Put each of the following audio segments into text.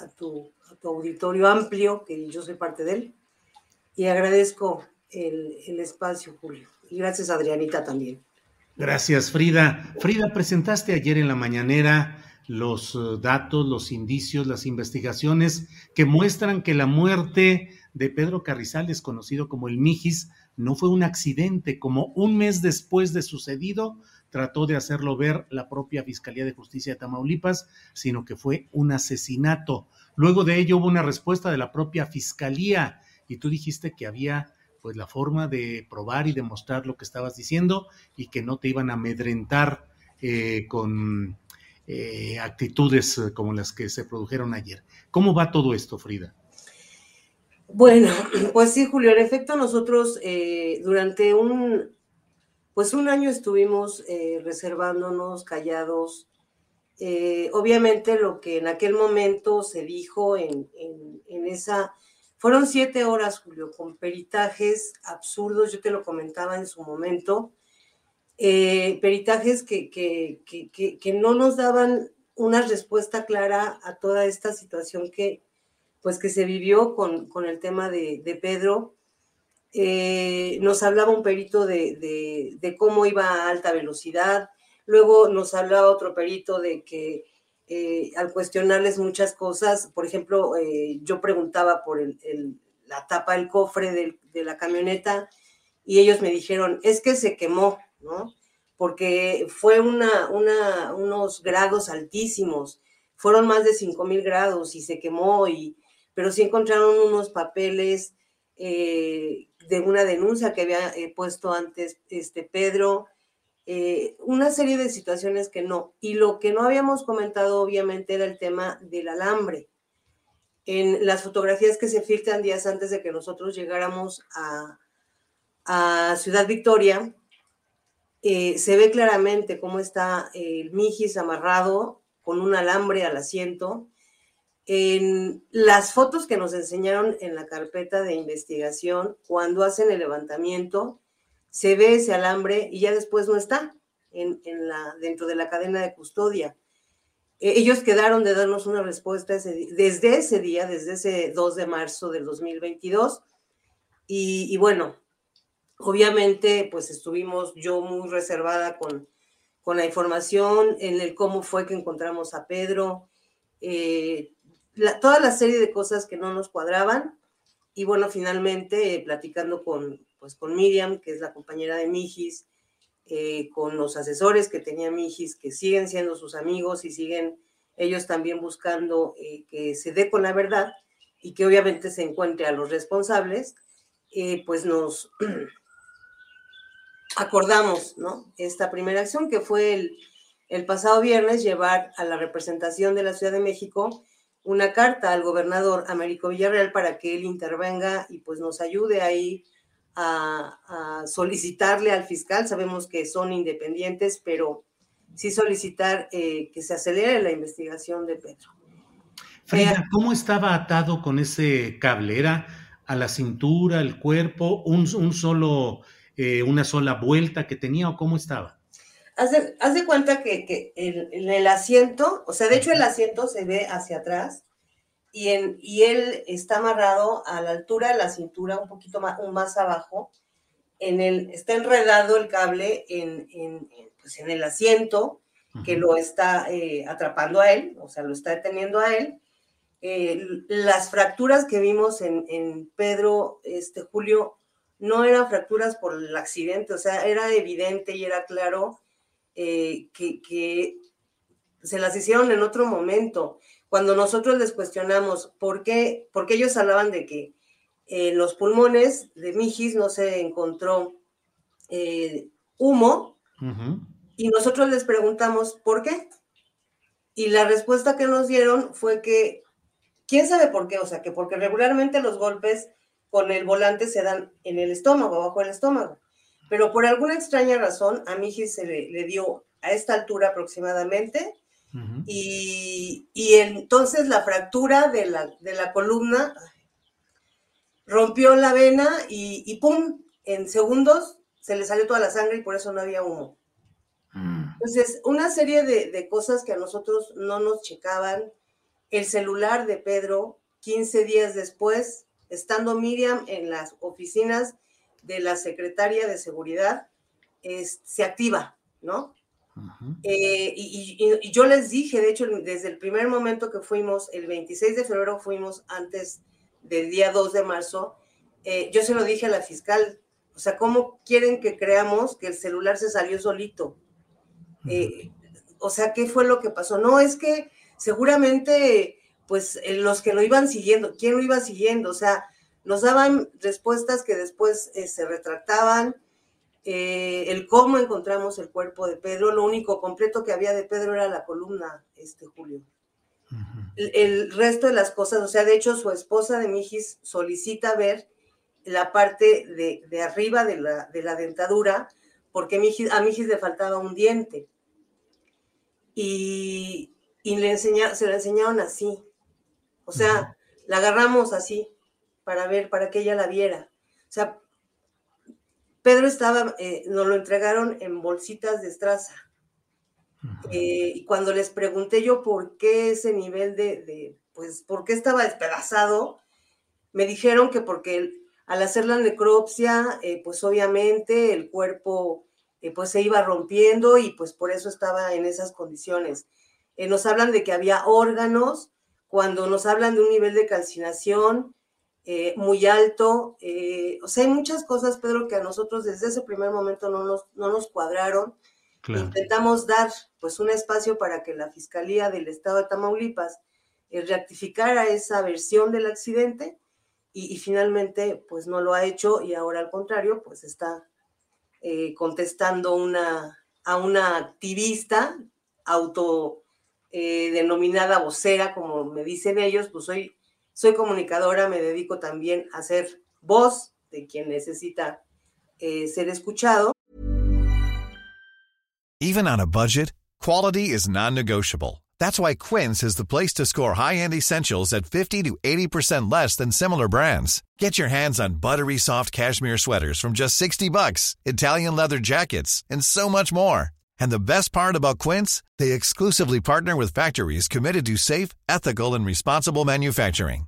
a tu, auditorio amplio, que yo soy parte de él. Y agradezco el, el espacio, Julio. Y gracias, Adrianita, también. Gracias, Frida. Frida, presentaste ayer en la mañanera los eh, datos, los indicios, las investigaciones que muestran que la muerte de Pedro Carrizales, conocido como el Mijis, no fue un accidente, como un mes después de sucedido, trató de hacerlo ver la propia Fiscalía de Justicia de Tamaulipas, sino que fue un asesinato. Luego de ello hubo una respuesta de la propia Fiscalía y tú dijiste que había pues la forma de probar y demostrar lo que estabas diciendo y que no te iban a amedrentar eh, con eh, actitudes eh, como las que se produjeron ayer. ¿Cómo va todo esto, Frida? Bueno, pues sí, Julio, en efecto nosotros eh, durante un, pues un año estuvimos eh, reservándonos, callados. Eh, obviamente lo que en aquel momento se dijo en, en, en esa, fueron siete horas, Julio, con peritajes absurdos, yo te lo comentaba en su momento, peritajes que, que, que, que, no nos daban una respuesta clara a toda esta situación que, pues, que se vivió con, con el tema de, de Pedro. Eh, nos hablaba un perito de, de, cómo iba a alta velocidad, luego nos hablaba otro perito de que eh, al cuestionarles muchas cosas, por ejemplo, eh, yo preguntaba por el, la tapa del cofre de, de la camioneta y ellos me dijeron, es que se quemó, ¿no? Porque fue una, una, unos grados altísimos, fueron más de 5000 grados y se quemó, y, pero sí encontraron unos papeles eh, de una denuncia que había eh, puesto antes este Pedro, eh, una serie de situaciones que no. Y lo que no habíamos comentado obviamente era el tema del alambre. En las fotografías que se filtran días antes de que nosotros llegáramos a, a Ciudad Victoria, se ve claramente cómo está el Mijis amarrado con un alambre al asiento. En las fotos que nos enseñaron en la carpeta de investigación, cuando hacen el levantamiento, se ve ese alambre y ya después no está en, en la, dentro de la cadena de custodia. Eh, ellos quedaron de darnos una respuesta ese, desde ese día, desde ese 2 de marzo del 2022. Y, y bueno, Obviamente, pues estuvimos yo muy reservada con, con la información en el cómo fue que encontramos a Pedro, eh, la, toda la serie de cosas que no nos cuadraban. Y bueno, finalmente eh, platicando con, pues, con Miriam, que es la compañera de Mijis, eh, con los asesores que tenía Mijis, que siguen siendo sus amigos y siguen ellos también buscando eh, que se dé con la verdad y que obviamente se encuentre a los responsables, eh, pues nos, acordamos, ¿no? Esta primera acción que fue el, el, pasado viernes llevar a la representación de la Ciudad de México una carta al gobernador Américo Villarreal para que él intervenga y pues nos ayude ahí a, a solicitarle al fiscal. Sabemos que son independientes, pero sí solicitar eh, que se acelere la investigación de Pedro. Frida, ¿cómo estaba atado con ese cable? ¿Era a la cintura, el cuerpo, un, un solo eh, una sola vuelta que tenía o cómo estaba? Haz de, cuenta que, en, el asiento, o sea, de hecho el asiento se ve hacia atrás y, en, y él está amarrado a la altura de la cintura, un poquito más, más abajo. En el, está enredado el cable en, en, pues el asiento que lo está eh, atrapando a él, o sea, lo está deteniendo a él. Eh, las fracturas que vimos en, en Pedro, este Julio, no eran fracturas por el accidente, o sea, era evidente y era claro eh, que, se las hicieron en otro momento. Cuando nosotros les cuestionamos por qué, porque ellos hablaban de que en los pulmones de Mijis no se encontró eh, humo, y nosotros les preguntamos por qué. Y la respuesta que nos dieron fue que, ¿quién sabe por qué? O sea, que porque regularmente los golpes con el volante se dan en el estómago, abajo del estómago. Pero por alguna extraña razón, a Mijis se le, dio a esta altura aproximadamente, y, entonces la fractura de la, de la columna rompió la vena y, ¡pum! En segundos se le salió toda la sangre y por eso no había humo. Mm. Entonces, una serie de, de, cosas que a nosotros no nos checaban. El celular de Pedro, 15 días después, estando Miriam en las oficinas de la secretaria de seguridad, se activa, ¿no? Eh, y, yo les dije, de hecho, desde el primer momento que fuimos, el 26 de febrero fuimos antes del día 2 de marzo, eh, yo se lo dije a la fiscal, o sea, ¿cómo quieren que creamos que el celular se salió solito? Eh, o sea, ¿qué fue lo que pasó? No, es que seguramente pues los que lo iban siguiendo, ¿quién lo iba siguiendo? O sea, nos daban respuestas que después eh, se retractaban, eh, el cómo encontramos el cuerpo de Pedro, lo único completo que había de Pedro era la columna, este Julio. el, resto de las cosas, o sea, de hecho su esposa de Mijis solicita ver la parte de, arriba de la, de la, dentadura, porque a Mijis le faltaba un diente. Y, y le enseña, se lo enseñaron así. O sea, la agarramos así para ver, para que ella la viera. O sea, Pedro estaba, eh, nos lo entregaron en bolsitas de estraza. Eh, y cuando les pregunté yo por qué ese nivel de, pues, por qué estaba despedazado, me dijeron que porque al hacer la necropsia, eh, pues obviamente el cuerpo pues se iba rompiendo y pues por eso estaba en esas condiciones. nos hablan de que había órganos cuando nos hablan de un nivel de calcinación eh, muy alto. Eh, o sea, hay muchas cosas, Pedro, que a nosotros desde ese primer momento no nos, no nos cuadraron. Intentamos dar pues un espacio para que la Fiscalía del Estado de Tamaulipas eh, rectificara esa versión del accidente y, finalmente pues no lo ha hecho y ahora al contrario pues está contestando una, a una activista auto denominada vocera, como me dicen ellos, pues soy, soy comunicadora, me dedico también a ser voz de quien necesita eh, ser escuchado. Even on a budget, quality is non-negotiable. That's why Quince is the place to score high-end essentials at 50 to 80% less than similar brands. Get your hands on buttery soft cashmere sweaters from just 60 bucks, Italian leather jackets, and so much more. And the best part about Quince, they exclusively partner with factories committed to safe, ethical and responsible manufacturing.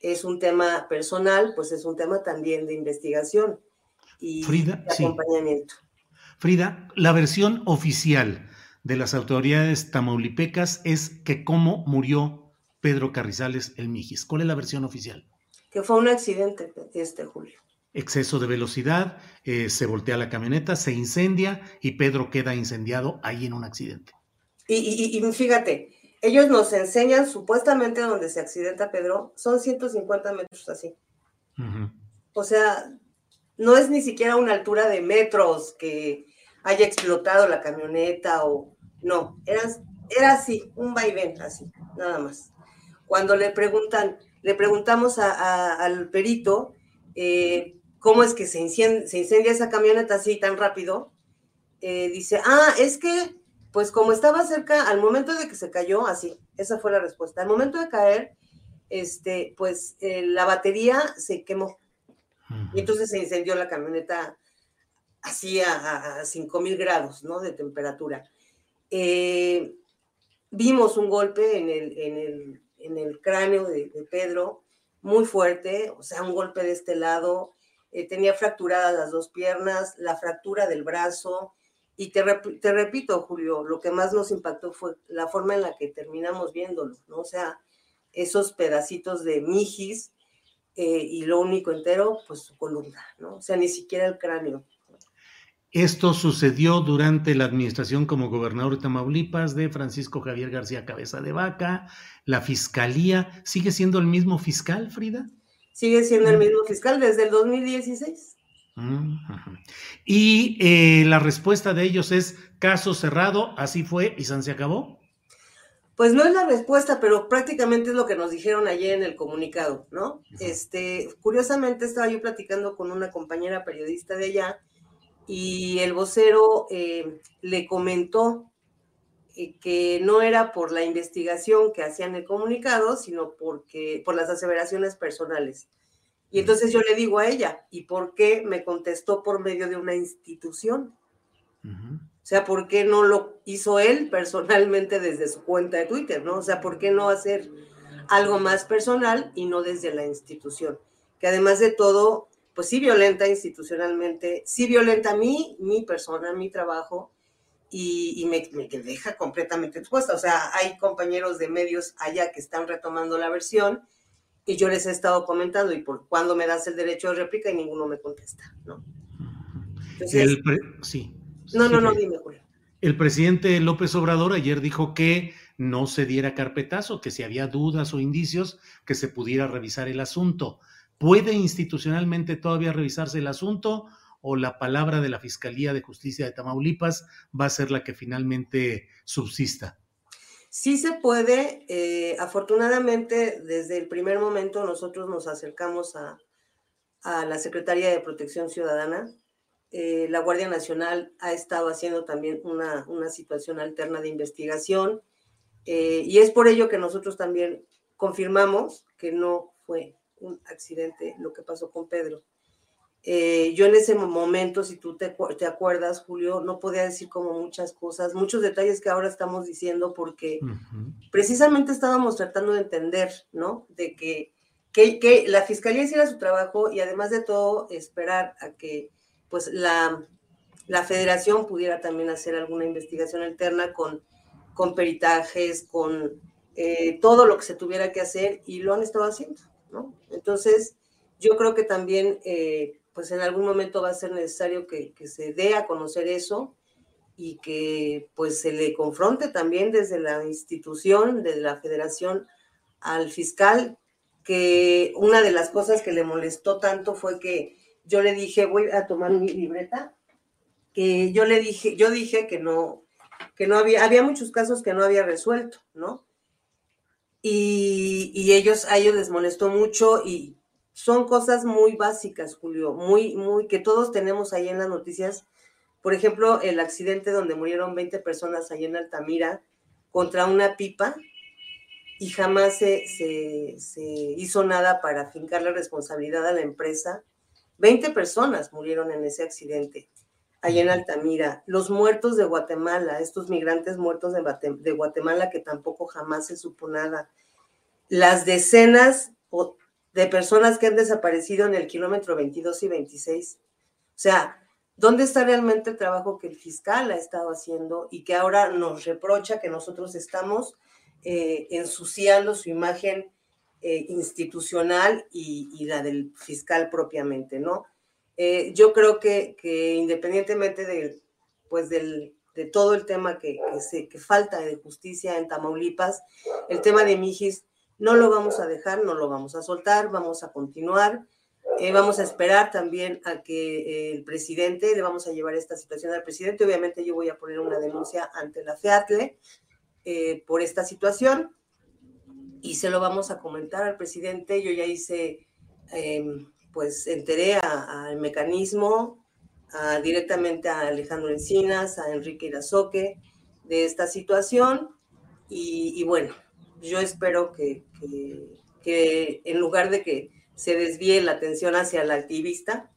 es un tema personal, pues es un tema también de investigación y de acompañamiento. Frida, la versión oficial de las autoridades tamaulipecas es que cómo murió Pedro Carrizales el Mijis. ¿Cuál es la versión oficial? Que fue un accidente este Julio. exceso de velocidad, eh, se voltea la camioneta, se incendia y Pedro queda incendiado ahí en un accidente. Y, fíjate, ellos nos enseñan supuestamente donde se accidenta Pedro, son 150 metros así. O sea, no es ni siquiera una altura de metros que haya explotado la camioneta o no, era, era así, un vaivén así, nada más. Cuando le preguntan, le preguntamos al perito, eh, cómo es que se incendia, esa camioneta así tan rápido, eh, dice, ah, es que, pues como estaba cerca, al momento de que se cayó, así, esa fue la respuesta, al momento de caer, este, pues eh, la batería se quemó. Y entonces se incendió la camioneta así a, a 5000 grados, ¿no? De temperatura. Eh, vimos un golpe en el, en el, en el cráneo de, de, Pedro, muy fuerte, o sea, un golpe de este lado, eh, tenía fracturadas las dos piernas, la fractura del brazo. Y te, te, repito, Julio, lo que más nos impactó fue la forma en la que terminamos viéndolo, ¿no? O sea, esos pedacitos de mijis eh, y lo único entero, pues su columna, ¿no? O sea, ni siquiera el cráneo. Esto sucedió durante la administración como gobernador de Tamaulipas de Francisco Javier García Cabeza de Vaca. La fiscalía, ¿sigue siendo el mismo fiscal, Frida? sigue siendo el mismo fiscal desde el 2016. Y eh, la respuesta de ellos es caso cerrado, así fue y se acabó. Pues no es la respuesta, pero prácticamente es lo que nos dijeron ayer en el comunicado, ¿no? Este, curiosamente estaba yo platicando con una compañera periodista de allá y el vocero eh, le comentó eh, que no era por la investigación que hacían el comunicado, sino porque por las aseveraciones personales. Y entonces yo le digo a ella, ¿y por qué me contestó por medio de una institución? O sea, ¿por qué no lo hizo él personalmente desde su cuenta de Twitter, no? O sea, ¿por qué no hacer algo más personal y no desde la institución? Que además de todo, pues sí violenta institucionalmente, sí violenta a mí, mi persona, mi trabajo, y, me, deja completamente expuesta. O sea, hay compañeros de medios allá que están retomando la versión y yo les he estado comentando y por cuándo me das el derecho de réplica y ninguno me contesta, ¿no? sí. No, no, no, dime, Julio. El presidente López Obrador ayer dijo que no se diera carpetazo, que si había dudas o indicios, que se pudiera revisar el asunto. ¿Puede institucionalmente todavía revisarse el asunto o la palabra de la Fiscalía de Justicia de Tamaulipas va a ser la que finalmente subsista? Sí se puede. Eh, afortunadamente, desde el primer momento nosotros nos acercamos a, la Secretaría de Protección Ciudadana. Eh, la Guardia Nacional ha estado haciendo también una, una situación alterna de investigación eh, y es por ello que nosotros también confirmamos que no fue un accidente lo que pasó con Pedro. Eh, yo en ese momento, si tú te, te, acuerdas, Julio, no podía decir como muchas cosas, muchos detalles que ahora estamos diciendo porque precisamente estábamos tratando de entender, ¿no? De que, que, la fiscalía hiciera su trabajo y además de todo esperar a que pues la, la federación pudiera también hacer alguna investigación alterna con, con peritajes, con eh, todo lo que se tuviera que hacer y lo han estado haciendo, ¿no? Entonces, yo creo que también... Eh, pues en algún momento va a ser necesario que, se dé a conocer eso y que pues se le confronte también desde la institución, desde la federación al fiscal, que una de las cosas que le molestó tanto fue que yo le dije, voy a tomar mi libreta, que yo le dije, yo dije que no, que no había, había muchos casos que no había resuelto, ¿no? Y, y ellos, a ellos les molestó mucho y son cosas muy básicas, Julio, muy, muy, que todos tenemos ahí en las noticias. Por ejemplo, el accidente donde murieron 20 personas ahí en Altamira contra una pipa y jamás se, se, hizo nada para fincar la responsabilidad a la empresa. 20 personas murieron en ese accidente ahí en Altamira. Los muertos de Guatemala, estos migrantes muertos de, Guatemala que tampoco jamás se supo nada. Las decenas o de personas que han desaparecido en el kilómetro 22 y 26. O sea, ¿dónde está realmente el trabajo que el fiscal ha estado haciendo y que ahora nos reprocha que nosotros estamos eh, ensuciando su imagen eh, institucional y, la del fiscal propiamente, ¿no? Eh, yo creo que, que independientemente de, pues del, de todo el tema que, que, se, que falta de justicia en Tamaulipas, el tema de Mijis no lo vamos a dejar, no lo vamos a soltar, vamos a continuar. Eh, vamos a esperar también a que eh, el presidente, le vamos a llevar esta situación al presidente. Obviamente yo voy a poner una denuncia ante la FEATLE eh, por esta situación y se lo vamos a comentar al presidente. Yo ya hice, em, pues enteré al mecanismo, directamente a Alejandro Encinas, a Enrique Irazoque de esta situación y, bueno, yo espero que, que en lugar de que se desvíe la atención hacia el activista,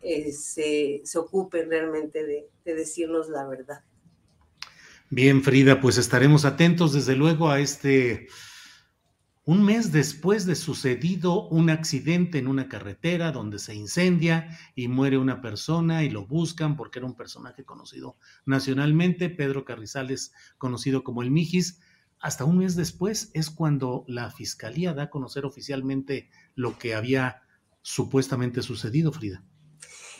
eh, se, se, ocupen realmente de, de decirnos la verdad. Bien, Frida, pues estaremos atentos desde luego a este, un mes después de sucedido un accidente en una carretera donde se incendia y muere una persona y lo buscan porque era un personaje conocido nacionalmente, Pedro Carrizales, conocido como el Mijis. Hasta un mes después es cuando la fiscalía da a conocer oficialmente lo que había supuestamente sucedido, Frida.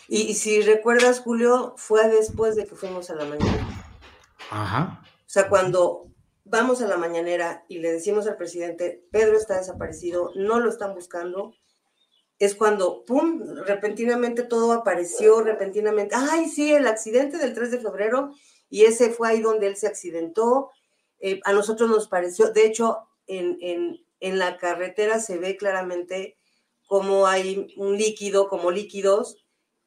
Y, si recuerdas, Julio, fue después de que fuimos a la mañana. Ajá. O sea, cuando vamos a la mañanera y le decimos al presidente, Pedro está desaparecido, no lo están buscando, es cuando, ¡pum!, repentinamente todo apareció, repentinamente, ay, sí, el accidente del 3 de febrero, y ese fue ahí donde él se accidentó. Eh, a nosotros nos pareció, de hecho, en, en, en la carretera se ve claramente cómo hay un líquido, como líquidos,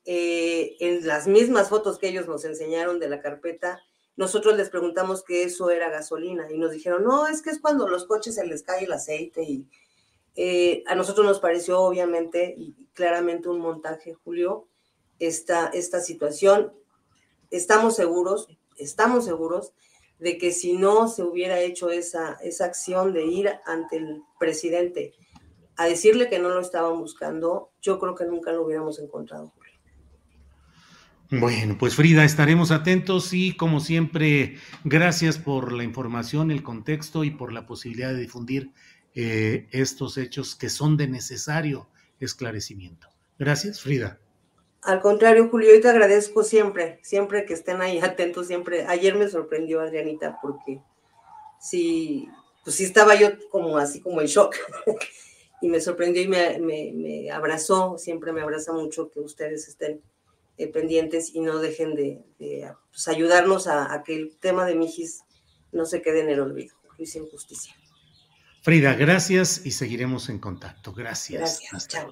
eh, en las mismas fotos que ellos nos enseñaron de la carpeta, nosotros les preguntamos que eso era gasolina y nos dijeron, no, es que es cuando los coches se les cae el aceite y eh, a nosotros nos pareció obviamente y claramente un montaje, Julio, esta, esta situación. Estamos seguros, estamos seguros de que si no se hubiera hecho esa, esa acción de ir ante el presidente a decirle que no lo estaban buscando, yo creo que nunca lo hubiéramos encontrado, Bueno, pues Frida, estaremos atentos y como siempre, gracias por la información, el contexto y por la posibilidad de difundir eh, estos hechos que son de necesario esclarecimiento. Gracias, Frida. Al contrario, Julio, yo te agradezco siempre, siempre que estén ahí atentos, siempre. Ayer me sorprendió Adrianita porque sí, pues sí estaba yo como así como en shock y me sorprendió y me, me, abrazó, siempre me abraza mucho que ustedes estén eh, pendientes y no dejen de, pues, ayudarnos a, que el tema de Mijis no se quede en el olvido, Luis Injusticia. Frida, gracias y seguiremos en contacto. Gracias. Gracias. chao.